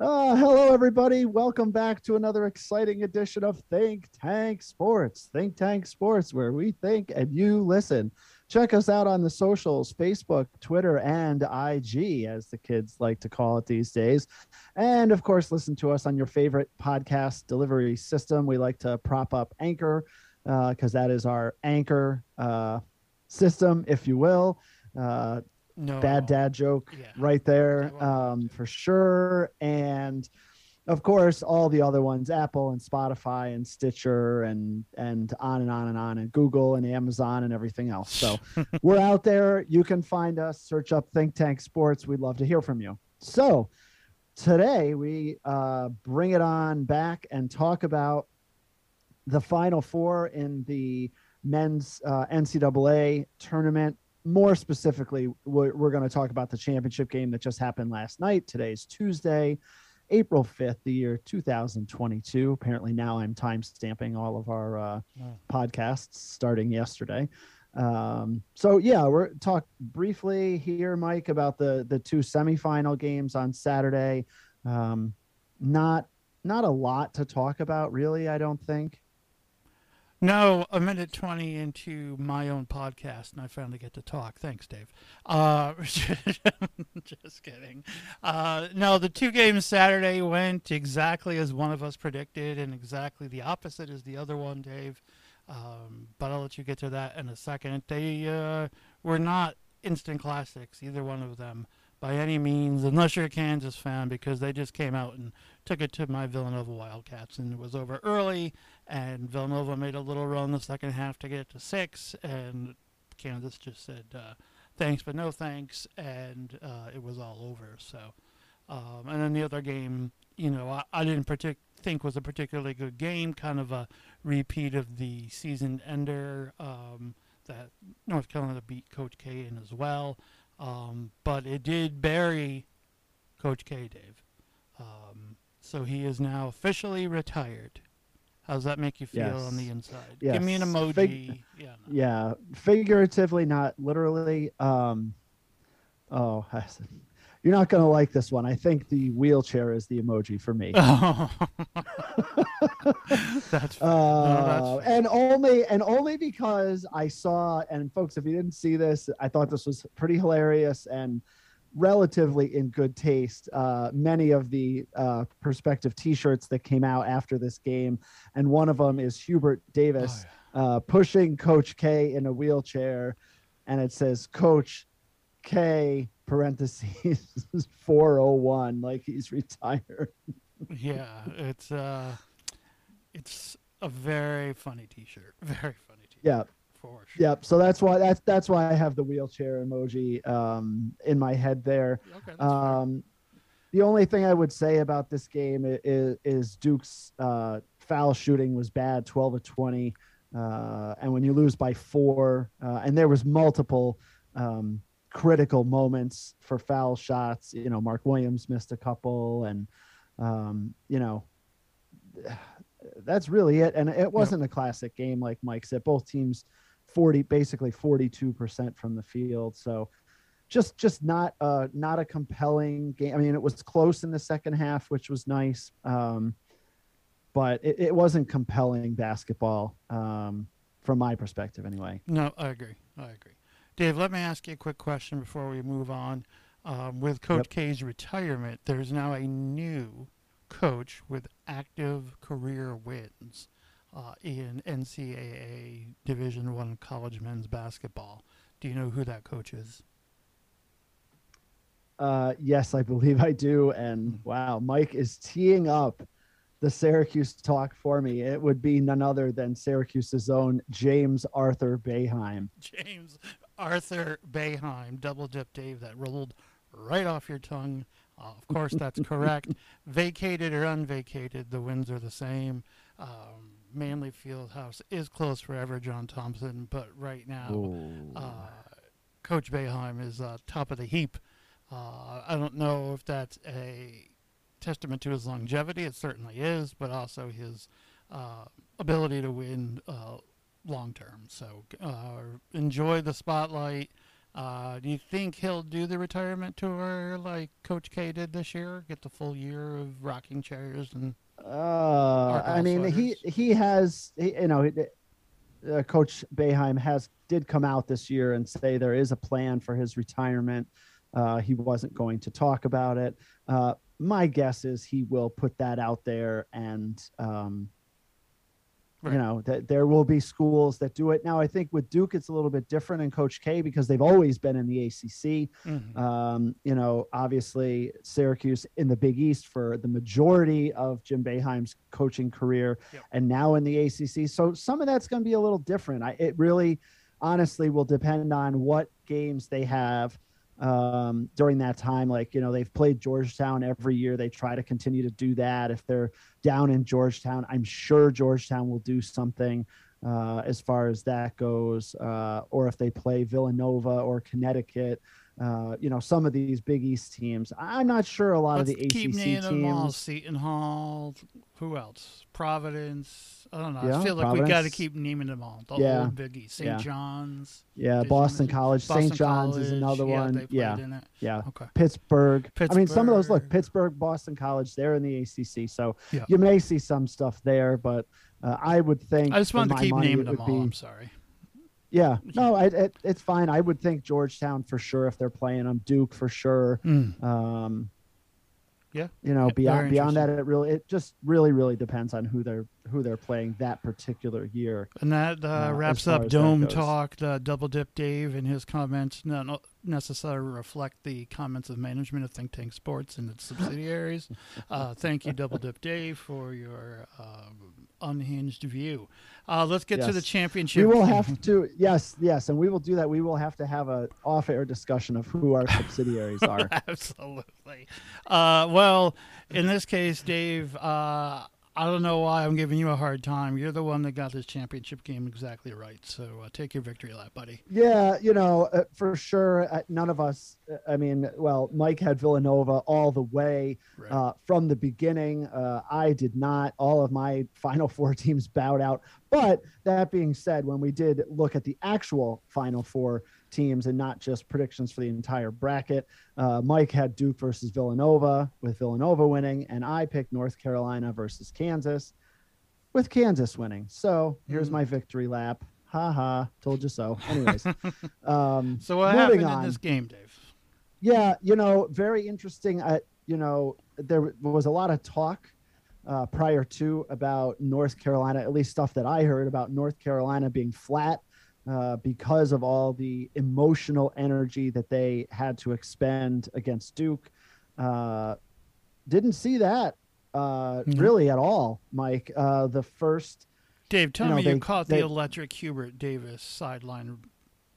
Uh, hello, everybody. Welcome back to another exciting edition of Think Tank Sports. Think Tank Sports, where we think and you listen. Check us out on the socials Facebook, Twitter, and IG, as the kids like to call it these days. And of course, listen to us on your favorite podcast delivery system. We like to prop up Anchor because uh, that is our anchor uh, system, if you will. No. bad dad joke Yeah. right there um, for sure. And of course, all the other ones, Apple and Spotify and Stitcher and and on and on and on, and Google and Amazon and everything else. So we're out there. You can find us. Search up Think Tank Sports. We'd love to hear from you. So today we uh, bring it on back and talk about the Final Four in the men's uh, NCAA tournament. More specifically, we're, we're going to talk about the championship game that just happened last night. Today's Tuesday, April 5th, the year 2022. Apparently, now I'm time stamping all of our uh, Wow. podcasts starting yesterday. Um, so yeah, we're talk briefly here, Mike, about the the two semifinal games on Saturday. Um, not not a lot to talk about, really. I don't think. No, a minute 20 into my own podcast, and I finally get to talk. Thanks, Dave. Uh, just kidding. Uh, no, the two games Saturday went exactly as one of us predicted, and exactly the opposite as the other one, Dave. Um, but I'll let you get to that in a second. They uh, were not instant classics, either one of them, by any means, unless you're a Kansas fan, because they just came out and took it to my Villanova Wildcats, and it was over early and Villanova made a little run the second half to get to six, and Kansas just said uh, thanks but no thanks, and uh, it was all over. So, um, and then the other game, you know, I, I didn't partic- think was a particularly good game, kind of a repeat of the season ender um, that North Carolina beat Coach K in as well, um, but it did bury Coach K, Dave. Um, so he is now officially retired. How does that make you feel on the Yes. inside? Give me an emoji. Fig- yeah. no. Yeah, figuratively, not literally. Um, oh, you're not going to like this one. I think the wheelchair is the emoji for me. Oh. that's. Uh, no, that's and only and only because I saw and folks, if you didn't see this, I thought this was pretty hilarious and relatively in good taste. Uh, many of the uh, perspective T-shirts that came out after this game, and one of them is Hubert Davis Oh, uh, pushing Coach K in a wheelchair, and it says Coach K parentheses 401 like he's retired. yeah, it's uh, it's a very funny T-shirt. Very funny T-shirt. Yeah. For sure. Yep. So that's why that's that's why I have the wheelchair emoji um, in my head there. Okay. Um, the only thing I would say about this game is, is Duke's uh, foul shooting was bad, 12 of 20. Uh, and when you lose by four, uh, and there was multiple um, critical moments for foul shots. You know, Mark Williams missed a couple, and um, you know, that's really it. And it wasn't a classic game, like Mike said. Both teams 40, basically 42% from the field. So just just not uh not a compelling game. I mean, it was close in the second half, which was nice. Um, but it, it wasn't compelling basketball um, from my perspective, anyway. No, I agree. I agree. Dave, let me ask you a quick question before we move on. Um, with Coach Yep. K's retirement, there's now a new coach with active career wins uh, in NCAA Division One college men's basketball. Do you know who that coach is? Uh, yes, I believe I do. And wow, Mike is teeing up the Syracuse talk for me. It would be none other than Syracuse's own James Arthur Boeheim. James Arthur Boeheim, double dip Dave, that rolled right off your tongue. Uh, of course, that's correct. Vacated or unvacated, the wins are the same. Um, Manley Fieldhouse is closed forever, John Thompson, but right now, uh, Coach Boeheim is uh, top of the heap. Uh, I don't know if that's a testament to his longevity. It certainly is, but also his uh, ability to win uh, long term. So uh, enjoy the spotlight. Uh, do you think he'll do the retirement tour like Coach K did this year? Get the full year of rocking chairs and Uh, I mean, he he has he, you know, uh, Coach Boeheim has did come out this year and say there is a plan for his retirement. Uh, he wasn't going to talk about it. Uh, my guess is he will put that out there and um, Right. You know, that there will be schools that do it. Now, I think with Duke, it's a little bit different in Coach K because they've always been in the ACC. Mm-hmm. Um, you know, obviously Syracuse in the Big East for the majority of Jim Boeheim's coaching career, yep. and now in the ACC. So some of that's going to be a little different. I, it really, honestly, will depend on what games they have um, during that time. Like, you know, they've played Georgetown every year. They try to continue to do that. If they're down in Georgetown, I'm sure Georgetown will do something uh, as far as that goes. Uh, or if they play Villanova or Connecticut, uh, you know, some of these Big East teams. I'm not sure a lot Let's of the keep ACC naming teams. Them all. Seton Hall. Who else? Providence. I don't know. Yeah, I feel like Providence. we got to keep naming them all. The yeah. old Big East. St. Yeah. John's. Yeah, Boston College. St. John's College. is another yeah, one. yeah. Yeah. Okay. Pittsburgh. Pittsburgh. I mean, some of those. Look, Pittsburgh, Boston College. They're in the ACC, so you may see some stuff there. But uh, I would think. I just wanted to keep naming them all. Be, I'm sorry. Yeah, no, I, it, it's fine. I would think Georgetown for sure if they're playing them. Duke for sure. Mm. Um, yeah, you know, beyond beyond that, it really it just really really depends on who they're who they're playing that particular year. And that uh, uh, wraps up Dome Talk. The Double Dip Dave and his comments not necessarily reflect the comments of management of Think Tank Sports and its subsidiaries. uh, thank you, Double Dip Dave, for your uh, unhinged view. Uh, let's get yes. to the championship. We will have to, yes, yes, and we will do that. We will have to have a off-air discussion of who our subsidiaries are. Absolutely. Uh, well, in this case, Dave, uh, I don't know why I'm giving you a hard time. You're the one that got this championship game exactly right. So uh, take your victory lap, buddy. Yeah, you know, uh, for sure. Uh, none of us, uh, I mean, well, Mike had Villanova all the way right. Uh, from the beginning. Uh, I did not. All of my Final Four teams bowed out. But that being said, when we did look at the actual Final Four, teams and not just predictions for the entire bracket. Uh, Mike had Duke versus Villanova with Villanova winning, and I picked North Carolina versus Kansas with Kansas winning. So here's mm. my victory lap. Ha ha, told you so. Anyways, um, so what happened on, in this game, Dave? Yeah, you know, very interesting. Uh, you know, there was a lot of talk uh, prior to about North Carolina, at least stuff that I heard about North Carolina being flat uh, because of all the emotional energy that they had to expend against Duke. Uh, didn't see that uh, mm-hmm. really at all, Mike. Uh, the first. Dave, tell you know, me they, you caught they, the electric Hubert Davis sideline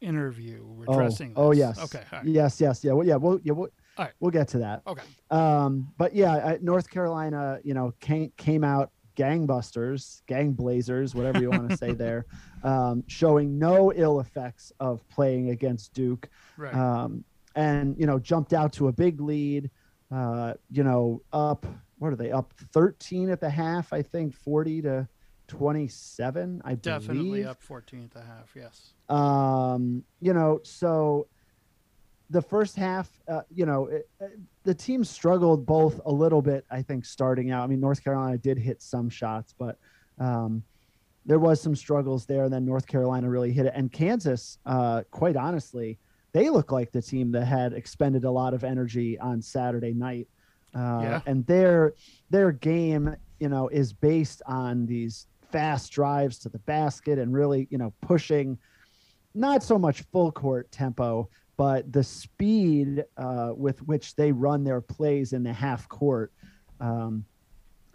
interview addressing. Oh, this. oh yes. Okay. Right. Yes, yes, yeah. Well, yeah, we'll, yeah, we'll, all right. we'll get to that. Okay. Um, but yeah, North Carolina, you know, came came out gangbusters, gang blazers, whatever you want to say there, um, showing no ill effects of playing against Duke. Right. Um, and, you know, jumped out to a big lead, uh, you know, up, what are they, up 13 at the half, I think, 40 to 27, I Definitely believe. up 14 at the half, yes. Um, you know, so the first half, uh, you know, it, it, the team struggled both a little bit. I think starting out. I mean, North Carolina did hit some shots, but um, there was some struggles there. And then North Carolina really hit it. And Kansas, uh, quite honestly, they look like the team that had expended a lot of energy on Saturday night. Uh, yeah. And their their game, you know, is based on these fast drives to the basket and really, you know, pushing not so much full court tempo, but the speed uh, with which they run their plays in the half court, um,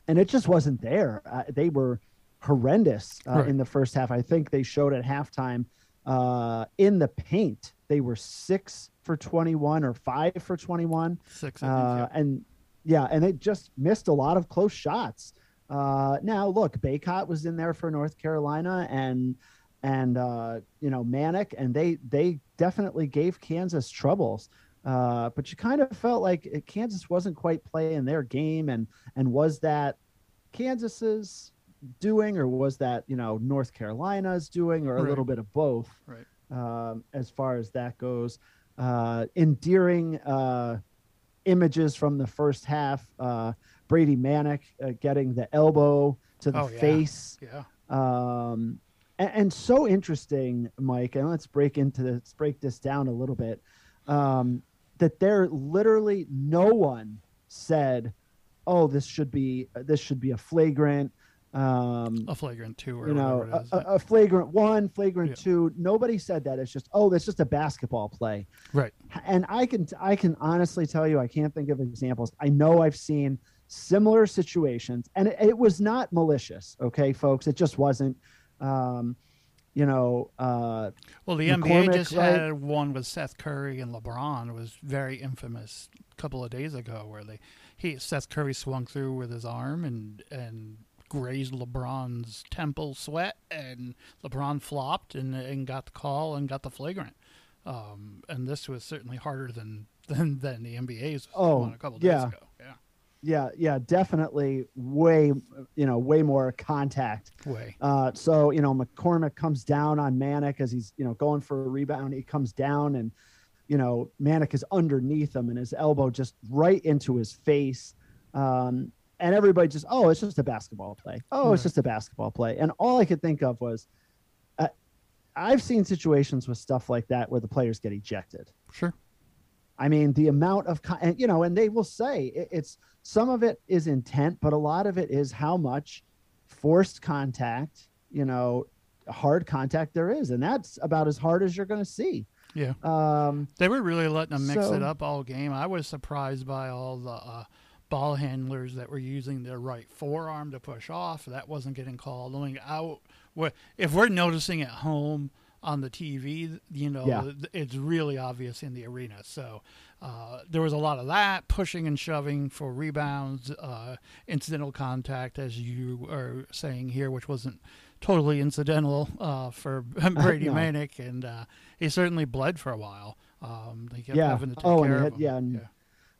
and it just wasn't there. Uh, they were horrendous uh, right. in the first half. I think they showed at halftime uh, in the paint they were six for twenty one or five for twenty one. Six, think, yeah. Uh, and yeah, and they just missed a lot of close shots. Uh, now look, Bacot was in there for North Carolina, and and uh, you know Manek, and they they definitely gave Kansas troubles. Uh, but you kind of felt like Kansas wasn't quite playing their game, and and was that Kansas's doing, or was that you know North Carolina's doing, or a right. little bit of both? Right. um, as far as that goes. Uh, endearing uh, images from the first half. Uh, Brady Manek uh, getting the elbow to the Oh, yeah. face. Yeah. Um, and, and so interesting, Mike. And let's break into this, let's break this down a little bit. Um, that there literally no one said, "Oh, this should be this should be a flagrant." Um, A flagrant two or you know, it is. a, a- a flagrant one, flagrant Yeah. two. Nobody said that. It's just, oh, that's just a basketball play. right. And I can, I can honestly tell you, I can't think of examples. I know I've seen similar situations, and it, it was not malicious. Okay, folks, it just wasn't. Um, you know, uh, Well, the NBA just right? had one with Seth Curry and LeBron. It was very infamous a couple of days ago, where they he Seth Curry swung through with his arm and and grazed LeBron's temple sweat, and LeBron flopped and and got the call and got the flagrant. Um, and this was certainly harder than than than the NBA's Oh, one a couple yeah. days ago. Yeah, yeah, definitely way, you know, way more contact way. Uh, so you know, McCormack comes down on Manek as he's you know going for a rebound. He comes down and you know Manek is underneath him and his elbow just right into his face. Um, and everybody just oh, it's just a basketball play. Oh, it's just a basketball play. And all I could think of was, uh, I've seen situations with stuff like that where the players get ejected. Sure. I mean, the amount of, you know, and they will say it's some of it is intent, but a lot of it is how much forced contact, you know, hard contact there is. And that's about as hard as you're going to see. Yeah. Um, They were really letting them mix So- it up all game. I was surprised by all the uh, ball handlers that were using their right forearm to push off. That wasn't getting called. I mean, out. wh- If we're noticing at home on the TV, you know, Yeah. it's really obvious in the arena. So uh, there was a lot of that pushing and shoving for rebounds, uh, incidental contact, as you are saying here, which wasn't totally incidental uh, for Brady No. Manek, and uh, he certainly bled for a while. Um, they kept Yeah. having to take Oh, and care they of had- him. yeah, and-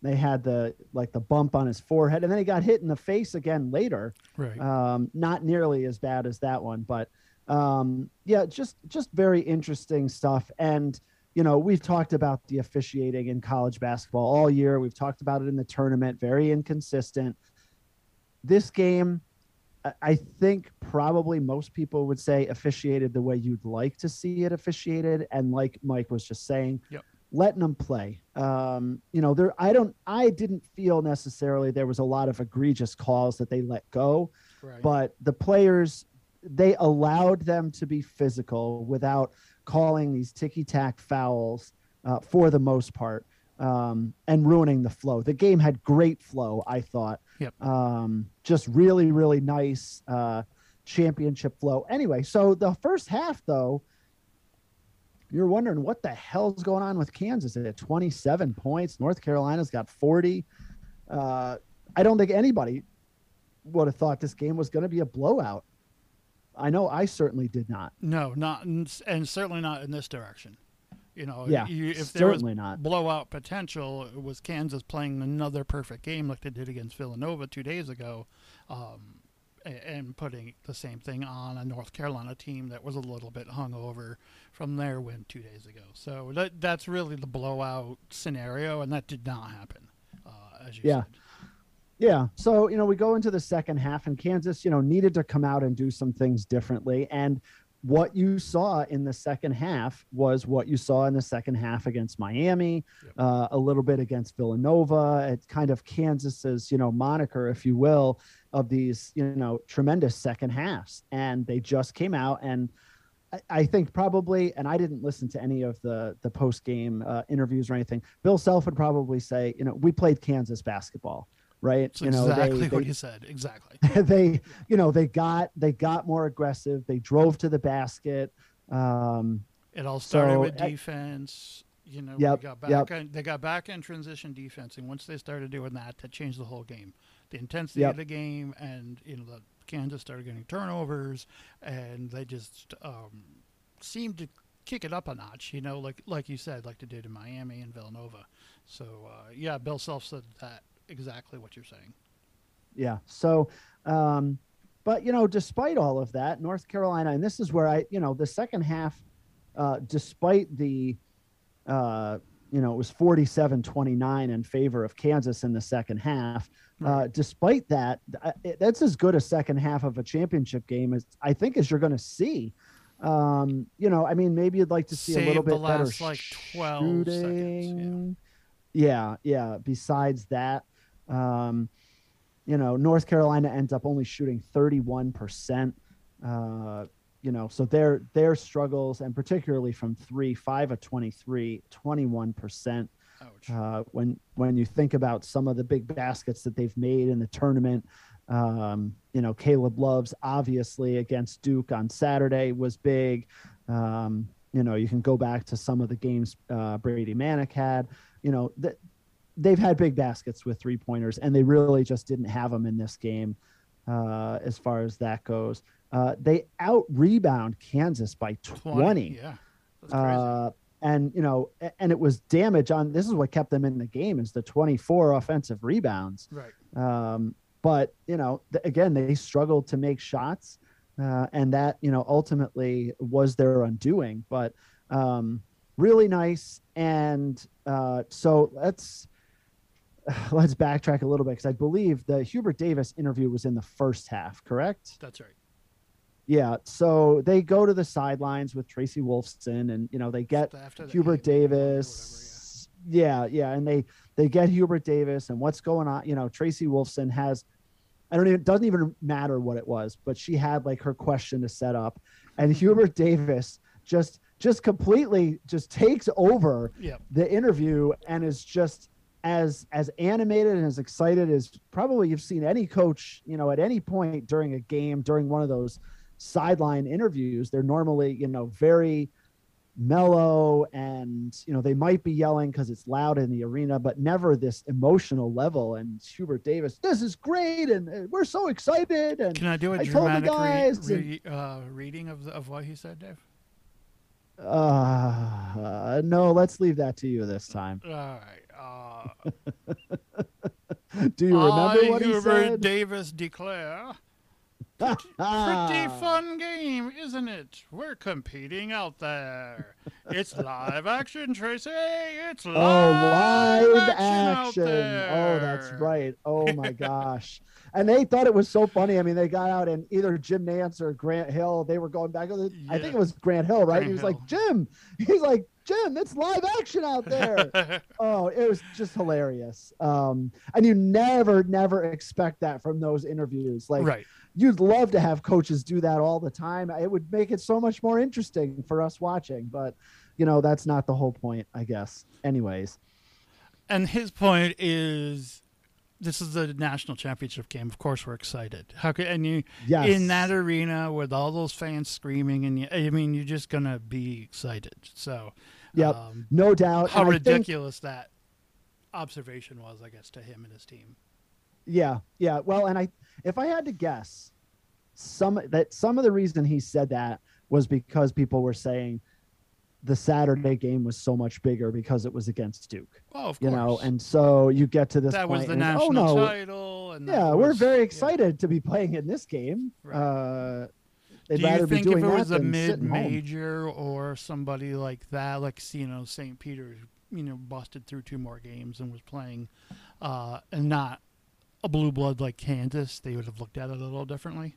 they had the, like the bump on his forehead and then he got hit in the face again later. right. um, not nearly as bad as that one, but um, yeah, just just very interesting stuff. And you know, we've talked about the officiating in college basketball all year. We've talked about it in the tournament, very inconsistent. This game, I- think probably most people would say officiated the way you'd like to see it officiated, and like Mike was just saying, Yep. letting them play. Um, you know, there. I don't. I didn't feel necessarily there was a lot of egregious calls that they let go right. but the players they allowed them to be physical without calling these ticky tack fouls uh, for the most part um, and ruining the flow. The game had great flow, I thought. Yep. Um, just really, really nice uh, championship flow. Anyway, so the first half, though, you're wondering what the hell's going on with Kansas at 27 points. North Carolina's got 40. Uh, I don't think anybody would have thought this game was going to be a blowout. I know I certainly did not. no, not and certainly not in this direction. You know, Yeah, you, if there was certainly not. blowout potential, it was Kansas playing another perfect game like they did against Villanova two days ago, um, and putting the same thing on a North Carolina team that was a little bit hungover from their win two days ago. So that that's really the blowout scenario, and that did not happen, uh, as you Yeah. said. Yeah. So, you know, we go into the second half, and Kansas, you know, needed to come out and do some things differently. And what you saw in the second half was what you saw in the second half against Miami, Yep. uh, a little bit against Villanova. It's kind of Kansas's, you know, moniker, if you will, of these, you know, tremendous second halves. And they just came out and I- I think probably, and I didn't listen to any of the the post game uh, interviews or anything. Bill Self would probably say, you know, we played Kansas basketball, right? That's you know, exactly they, what they, you said. Exactly. they, you know, they got they got more aggressive. They drove to the basket. Um, It all started So, with defense. You know, Yep, we got back. yep. in- they got back in transition defense, and once they started doing that, that changed the whole game. The intensity Yep. of the game, and you know, the Kansas started getting turnovers, and they just um, seemed to kick it up a notch. You know, like like you said, like they did in Miami and Villanova. So uh, yeah, Bill Self said that exactly what you're saying. yeah. So, um, but you know, despite all of that, North Carolina, and this is where I, you know, the second half, uh, despite the, uh, you know, it was 47 29 in favor of Kansas in the second half. Uh, despite that, uh, it- that's as good a second half of a championship game as I think as you're going to see. Um, you know, I mean, maybe you'd like to see a little Save the bit better last, like, 12 seconds, yeah. Yeah, yeah. Besides that, um, you know, North Carolina ends up only shooting 31%. Uh, you know, so their their struggles, and particularly from three, five of 23, 21%. Ouch. Uh, when when you think about some of the big baskets that they've made in the tournament, um, you know, Caleb Love's obviously against Duke on Saturday was big. Um, you know, you can go back to some of the games uh, Brady Manek had. You know, that they've had big baskets with three pointers, and they really just didn't have them in this game. Uh, as far as that goes, uh, they out rebound Kansas by 20. Yeah. That's crazy. Uh, and you know, and it was damage on. This is what kept them in the game is the 24 offensive rebounds. right. Um, but you know, th- again, they struggled to make shots, uh, and that you know ultimately was their undoing. But um, really nice, and uh, so let's let's backtrack a little bit because I believe the Hubert Davis interview was in the first half, correct? That's right. Yeah. So they go to the sidelines with Tracy Wolfson, and you know they get Hubert or whatever, Davis. yeah. yeah, and they they get Hubert Davis, and what's going on? You know, Tracy Wolfson has. I don't even. Doesn't even matter what it was, but she had like her question to set up, and mm-hmm. Hubert Davis just just completely just takes over. Yep. the interview and is just as as animated and as excited as probably you've seen any coach you know at any point during a game during one of those sideline interviews they're normally you know very mellow and you know they might be yelling because it's loud in the arena but never this emotional level and hubert davis this is great and uh, we're so excited and Can I do a I dramatic guys and- re- uh, reading of, the, of what he said, Dave? uh, no let's leave that to you this time All right. Uh, do you remember I, what he Hubert said Davis, declare. Pretty fun game, isn't it? We're competing out there. It's live action, Tracy. It's live, Oh, live action. action. Oh, that's right. Oh my gosh. And they thought it was so funny. I mean, they got out and either Jim Nantz or Grant Hill, they were going back. I think it was Grant Hill, right? Grant he was Hill. like, Jim, he's like, Jim, it's live action out there. oh, it was just hilarious. Um, and you never, never expect that from those interviews. Like, right. you'd love to have coaches do that all the time. It would make it so much more interesting for us watching, but you know, that's not the whole point, I guess. Anyways. And his point is, this is the national championship game. Of course, we're excited. How could and you Yes. in that arena with all those fans screaming and you, I mean, you're just gonna be excited. So, Yep. um, no doubt. how And I think- ridiculous that observation was, I guess, to him and his team. yeah, yeah. Well, and I, if I had to guess, some that some of the reason he said that was because people were saying the Saturday game was so much bigger because it was against Duke, Oh, of course. you know, and so you get to this that was the and, national oh no, title. And yeah, we're was- very yeah. excited to be playing in this game. Right. Uh, they'd Do rather you think be if doing it that was a than sitting home. mid-major or somebody like that, like you know St. Peter's, you know, busted through two more games and was playing, uh, and not a blue blood like Kansas, they would have looked at it a little differently.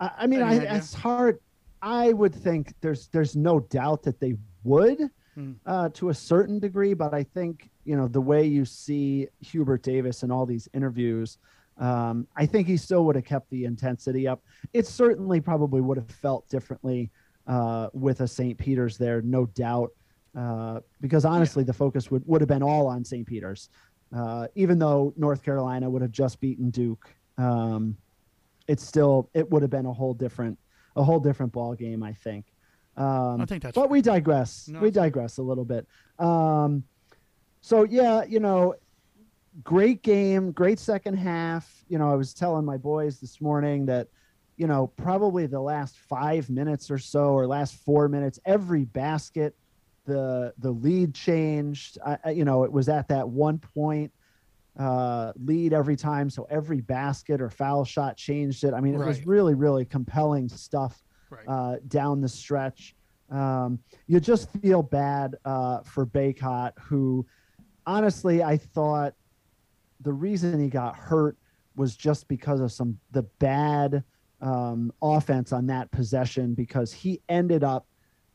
I, I mean, I, idea? it's hard. I would think there's there's no doubt that they would Hmm. uh, to a certain degree, but I think you know the way you see Hubert Davis in all these interviews, um, I think he still would have kept the intensity up. It certainly probably would have felt differently uh, with a St. Peter's there, no doubt, uh, because honestly, the focus would would have been all on St. Peter's, uh, even though North Carolina would have just beaten Duke. Um, it's still it would have been a whole different a whole different ball game i think um I think that's but we digress No, we digress a little bit um so yeah you know great game great second half you know i was telling my boys this morning that you know probably the last five minutes or so or last four minutes every basket the the lead changed I, you know it was at that one point uh, lead every time. So every basket or foul shot changed it. I mean, it was really, really compelling stuff right. uh, down the stretch. Um, you just feel bad uh, for Bacot, who honestly I thought the reason he got hurt was just because of some the bad um, offense on that possession because he ended up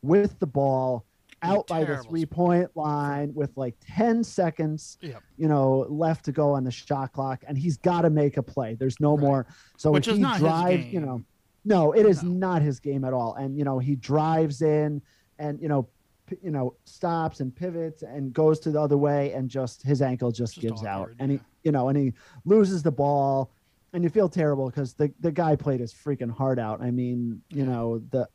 with the ball out by the three point line with like 10 seconds Yep. you know left to go on the shot clock and he's got to make a play there's no Right. more so Which if he drives you know no it is No. not his game at all and you know he drives in and you know p- you know stops and pivots and goes to the other way and just his ankle just, Just gives out awkward, and he yeah. You know and he loses the ball and you feel terrible because the, the guy played his freaking heart out i mean you know the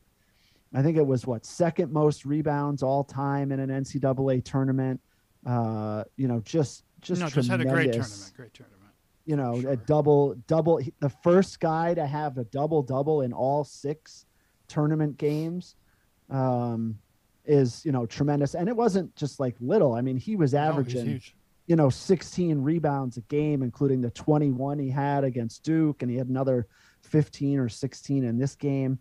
i think it was what second most rebounds all time in an ncaa tournament uh you know just just no, just had a great tournament. Great tournament. you know, Sure. a double double the first guy to have a double double in all six tournament games um is, you know, tremendous. And it wasn't just like little. I mean, he was averaging, huge. You know, 16 rebounds a game, including the 21 he had against Duke, and he had another 15 or 16 in this game.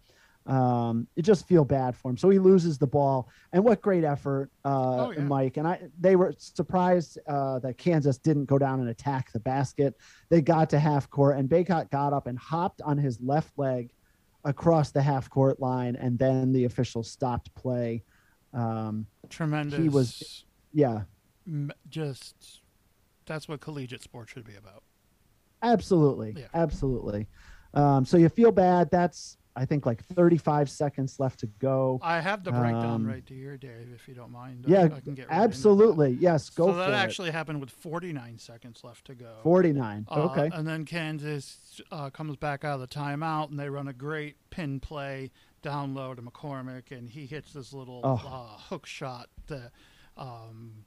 Um, you just feel bad for him. So he loses the ball. And what great effort, uh, Oh, yeah. Mike. And I they were surprised uh, that Kansas didn't go down and attack the basket. They got to half court, and Bacot got up and hopped on his left leg across the half court line, and then the official stopped play. Um, Tremendous. He was yeah, just that's what collegiate sports should be about. Absolutely, Yeah. absolutely. Um, so you feel bad. That's I think like 35 seconds left to go. I have the breakdown Um, right to here, Dave, if you don't mind. yeah, I can get right absolutely. Yes, go for it. so that it. actually happened with 49 seconds left to go. 49. Uh, okay. And then Kansas uh, comes back out of the timeout, and they run a great pin play down low to McCormack, and he hits this little Oh. uh, hook shot. That um,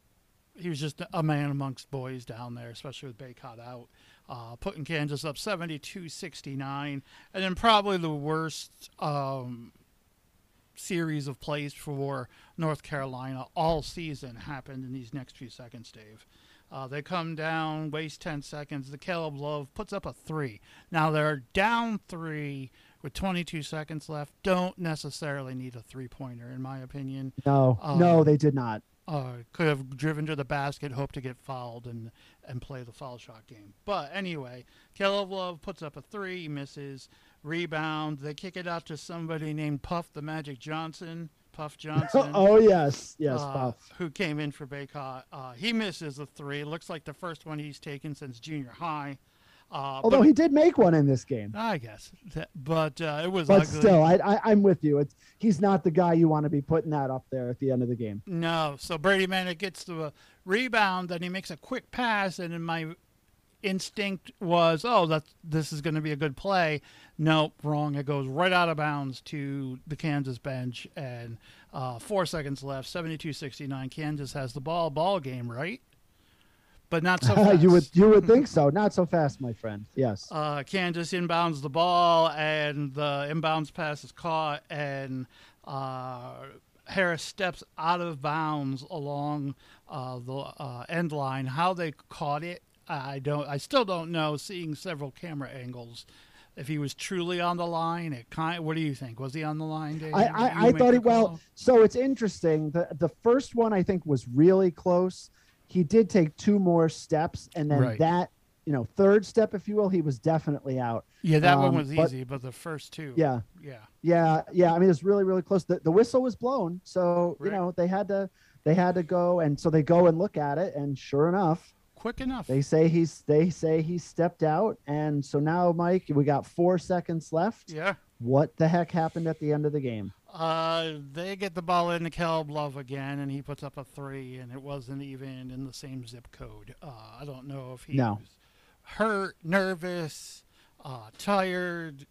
he was just a man amongst boys down there, especially with Bacot out, uh, putting Kansas up 72-69, and then probably the worst. Um, series of plays for North Carolina all season happened in these next few seconds, Dave. Uh, they come down, waste 10 seconds. The Caleb Love puts up a three. Now they're down three with 22 seconds left. Don't necessarily need a three pointer, in my opinion. no, um, no, they did not. Uh, could have driven to the basket, hoped to get fouled, and, and play the foul shot game. But anyway, Caleb Love puts up a three, misses, rebound. They kick it out to somebody named Puff the Magic Johnson. Puff Johnson. oh yes, yes, uh, Puff. who came in for Bacot. Uh, he misses a three. It looks like the first one he's taken since junior high. Uh, Although but, he did make one in this game. I guess, but uh, it was But ugly. still, I, I, I'm with you. It's he's not the guy you want to be putting that up there at the end of the game. No, so Brady Manek gets the rebound, and he makes a quick pass, and in my instinct was, oh, that this is going to be a good play. Nope, wrong. It goes right out of bounds to the Kansas bench, and uh, four seconds left, 72-69. Kansas has the ball, ball game, right? But not so fast. you would you would think so. Not so fast, my friend. Yes. uh, Kansas inbounds the ball, and the inbounds pass is caught, and uh, Harris steps out of bounds along uh, the uh, end line. How they caught it, I don't. I still don't know. Seeing several camera angles, if he was truly on the line, it kind. What do you think? Was he on the line, Dave? I, I, I thought it well. So it's interesting. The the first one I think was really close. He did take two more steps, and then Right. that you know third step, if you will, he was definitely out. Yeah, that one um, was but- easy, but the first two. Yeah, Yeah. yeah, yeah. I mean, it's really really close. The, the whistle was blown, so you know they had to they had to go, and so they go and look at it, and sure enough, Quick enough. they say he's they say he stepped out, and so now, Mike, we got four seconds left. yeah. What the heck happened at the end of the game? Uh, they get the ball into Caleb Love again, and he puts up a three, and it wasn't even in the same zip code. Uh, I don't know if he No. was hurt, nervous, uh, tired,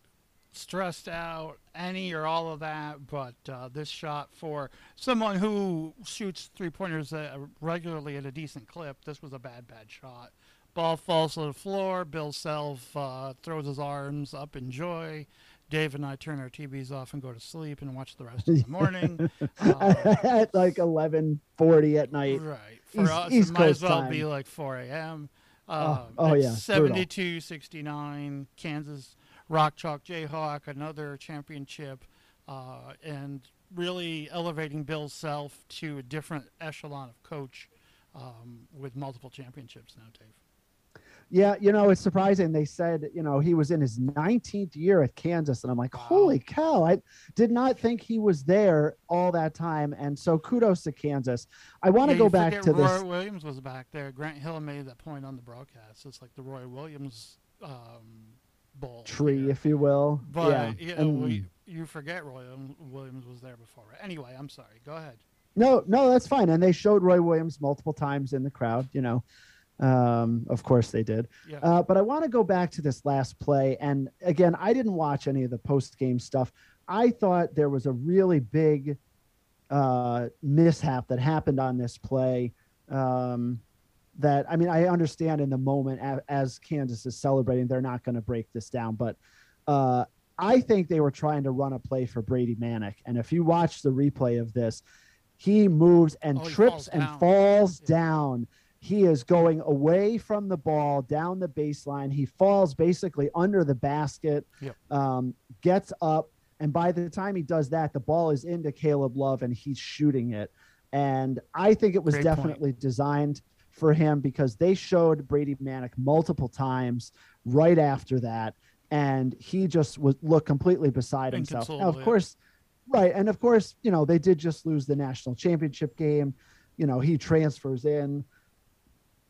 stressed out, any or all of that. But uh, this shot for someone who shoots three pointers uh, regularly at a decent clip, this was a bad, bad shot. Ball falls to the floor. Bill Self uh, throws his arms up in joy. Dave and I turn our TVs off and go to sleep and watch the rest of the morning. Uh, at like 11:40 at night. right. For East- us, East it might as well time. be like 4 a.m. Oh, Um, oh, it's yeah. 72 69. Kansas Rock Chalk Jayhawk, another championship. Uh, and really elevating Bill Self to a different echelon of coach um, with multiple championships now, Dave. Yeah, you know, it's surprising. They said, you know, he was in his 19th year at Kansas. And I'm like, holy cow, I did not think he was there all that time. And so kudos to Kansas. I want to yeah, go back to Roy this. Roy Williams was back there. Grant Hill made that point on the broadcast. It's like the Roy Williams um, bowl. Tree, here. if you will. But yeah. you, and, well, you, you forget Roy Williams was there before. Anyway, I'm sorry. Go ahead. No, no, that's fine. And they showed Roy Williams multiple times in the crowd, you know. Um, of course they did. Yeah. Uh, but I want to go back to this last play. And again, I didn't watch any of the post game stuff. I thought there was a really big uh, mishap that happened on this play. Um, that I mean, I understand in the moment as, as Kansas is celebrating, they're not going to break this down. But uh, I think they were trying to run a play for Brady Manek. And if you watch the replay of this, he moves and oh, trips falls and falls Yeah. down he is going away from the ball down the baseline. He falls basically under the basket, Yep. um, gets up, and by the time he does that, the ball is into Caleb Love and he's shooting it. And I think it was Great point. definitely designed for him because they showed Brady Manek multiple times right after that, and he just was looked completely beside himself. Now, of yeah. course, right, and of course, you know they did just lose the national championship game. You know he transfers in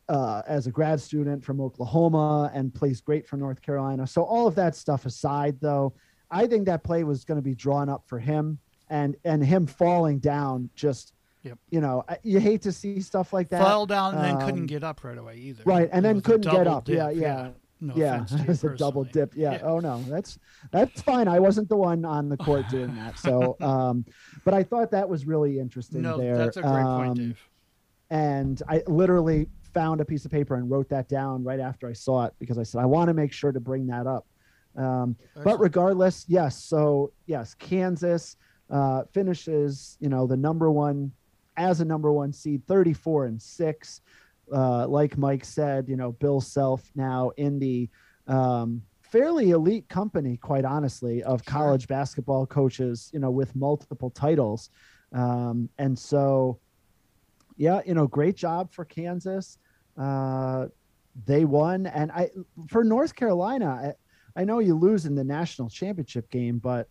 uh, as a grad student from Oklahoma and plays great for North Carolina. So all of that stuff aside, though, I think that play was going to be drawn up for him, and and him falling down just, Yep. you know, you hate to see stuff like that. Fell down and then couldn't um, get up right away either. right, and It then couldn't get up. Yeah, dip, yeah. No yeah, offense to you it's a double dip. Yeah. Yeah. Oh no, that's that's fine. I wasn't the one on the court doing that. So, um, but I thought that was really interesting No, there. that's a great point, Um, Dave. and I literally found a piece of paper and wrote that down right after I saw it because I said I want to make sure to bring that up. Um, but regardless, yes. So yes, Kansas uh, finishes, you know, the number one as a number one seed, thirty-four and six. Uh, like Mike said, you know, Bill Self now in the um, fairly elite company, quite honestly, of Sure. college basketball coaches, you know, with multiple titles. Um, and so, yeah, you know, great job for Kansas. Uh, they won, and I for North Carolina, I, I know you lose in the national championship game, but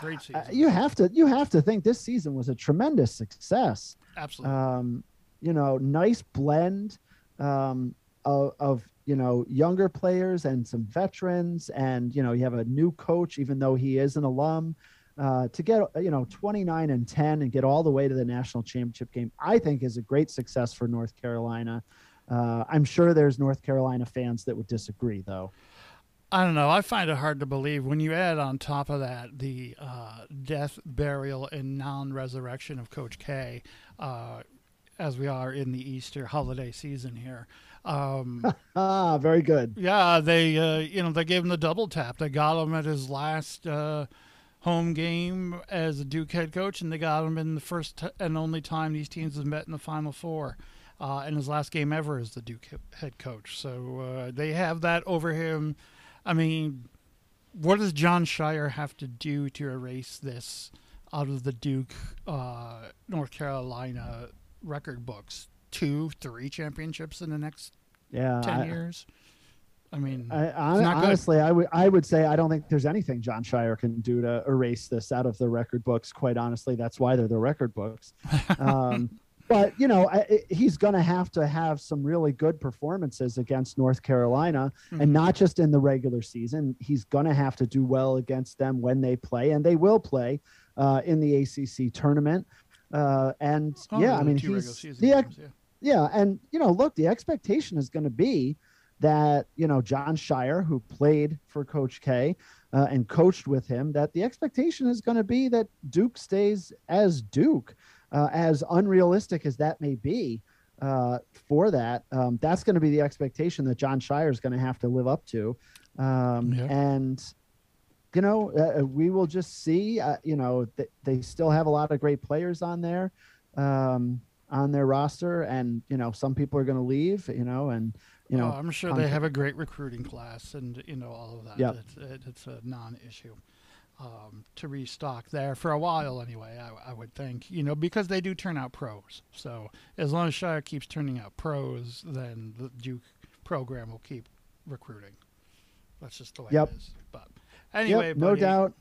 Great season. you have to you have to think this season was a tremendous success. Absolutely. Um, you know, nice blend um, of, of you know younger players and some veterans, and you know you have a new coach, even though he is an alum. Uh, to get you know 29 and 10 and get all the way to the national championship game, I think is a great success for North Carolina. Uh, I'm sure there's North Carolina fans that would disagree, though. I don't know. I find it hard to believe when you add on top of that the uh, death, burial, and non-resurrection of Coach K, uh, as we are in the Easter holiday season here. Um, Ah, very good. yeah, they uh, you know they gave him the double tap. They got him at his last uh, home game as a Duke head coach, and they got him in the first t- and only time these teams have met in the Final Four. Uh, in his last game ever as the Duke head coach, so uh, they have that over him. I mean, what does Jon Scheyer have to do to erase this out of the Duke, uh, North Carolina record books? Two, three championships in the next Yeah, ten I- years. I mean, I, hon- not good. honestly, I would I would say I don't think there's anything Jon Scheyer can do to erase this out of the record books. Quite honestly, that's why they're the record books. Um, but you know, I, I- he's going to have to have some really good performances against North Carolina, Mhm. and not just in the regular season. He's going to have to do well against them when they play, and they will play uh, in the ACC tournament. Uh, and Oh, yeah, I mean, he's the games, yeah. yeah, and you know, look, the expectation is going to be that you know Jon Scheyer, who played for Coach K uh, and coached with him, that the expectation is going to be that Duke stays as Duke, uh, as unrealistic as that may be. Uh, for that, um, that's going to be the expectation that Jon Scheyer is going to have to live up to, um, Yeah. and you know, uh, we will just see. Uh, you know, th- they still have a lot of great players on there. Um, on their roster, and you know some people are going to leave. You know, and you know oh, I'm sure they have a great recruiting class, and you know all of that. Yep. It's, it- it's a non-issue. um, to restock there for a while anyway. I, I, would think, you know, because they do turn out pros. So as long as Scheyer keeps turning out pros, then the Duke program will keep recruiting. That's just the way yep. it is. But anyway, yep, no buddy, doubt.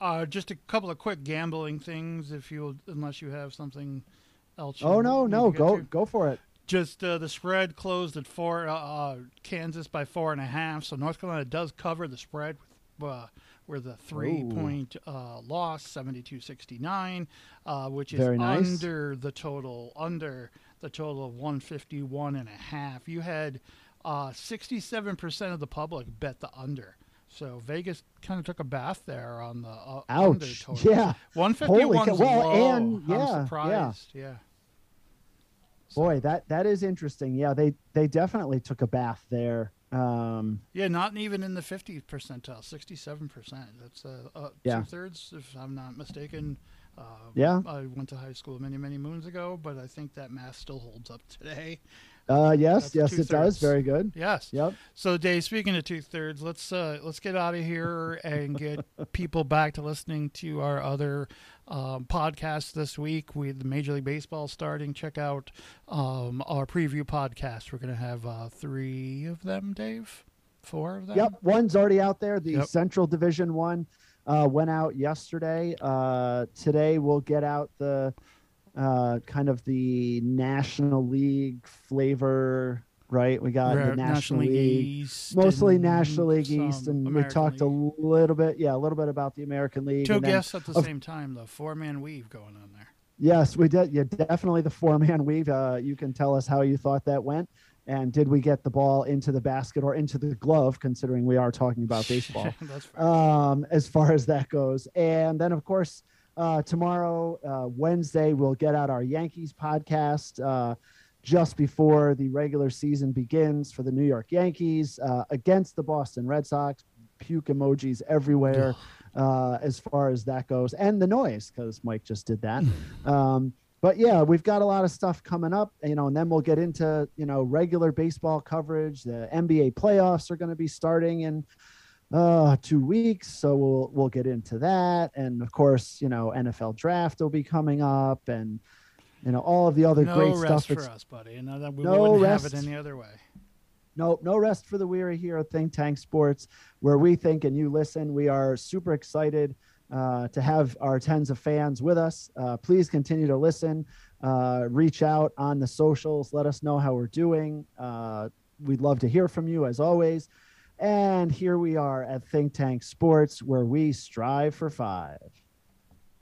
Uh, just a couple of quick gambling things, if you, unless you have something else. Oh no, no, go to. go for it. Just uh, the spread closed at four. Uh, uh, Kansas by four and a half. So North Carolina does cover the spread with uh, the three Ooh. point uh, loss, 72 69, uh, which is nice. under the total, under the total of 151 and a half. You had uh, 67% of the public bet the under. So Vegas kind of took a bath there on the uh, under total. Yeah. 151 well, low. and yeah, I'm surprised. Yeah. Boy, that that is interesting. Yeah, they they definitely took a bath there. Um, yeah, not even in the 50 percentile, 67 percent. That's uh, uh, yeah. two thirds, if I'm not mistaken. Uh, yeah, I went to high school many many moons ago, but I think that math still holds up today. Uh, yes, That's yes, it does. Very good. Yes. Yep. So, Dave, speaking of two thirds, let's uh, let's get out of here and get people back to listening to our other um, podcasts this week. With the Major League Baseball starting, check out um, our preview podcast. We're going to have uh, three of them, Dave. Four of them. Yep, one's already out there. The yep. Central Division one uh, went out yesterday. Uh, today we'll get out the uh, kind of the National League flavor, right? We got the National, National League, East mostly National League East, and American we talked League. a little bit, yeah, a little bit about the American League. Two guests at the same time, the four man weave going on there. Yes, we did. Yeah, definitely the four man weave. Uh, you can tell us how you thought that went. And did we get the ball into the basket or into the glove, considering we are talking about baseball? That's. Um, as far as that goes. And then, of course, uh, tomorrow, uh, Wednesday, we'll get out our Yankees podcast uh, just before the regular season begins for the New York Yankees uh, against the Boston Red Sox. Puke emojis everywhere uh, as far as that goes, and the noise because Mike just did that. Um, but yeah, we've got a lot of stuff coming up, you know, and then we'll get into you know regular baseball coverage. The NBA playoffs are going to be starting in uh, two weeks, so we'll we'll get into that, and of course, you know, NFL draft will be coming up, and you know all of the other no great rest stuff. for us, buddy, and that we no wouldn't rest. have it any other way. No, no rest for the weary here at Think Tank Sports, where we think and you listen. We are super excited uh, to have our tens of fans with us. Uh, please continue to listen. Uh, reach out on the socials. Let us know how we're doing. Uh, we'd love to hear from you as always. And here we are at Think Tank Sports, where we strive for five.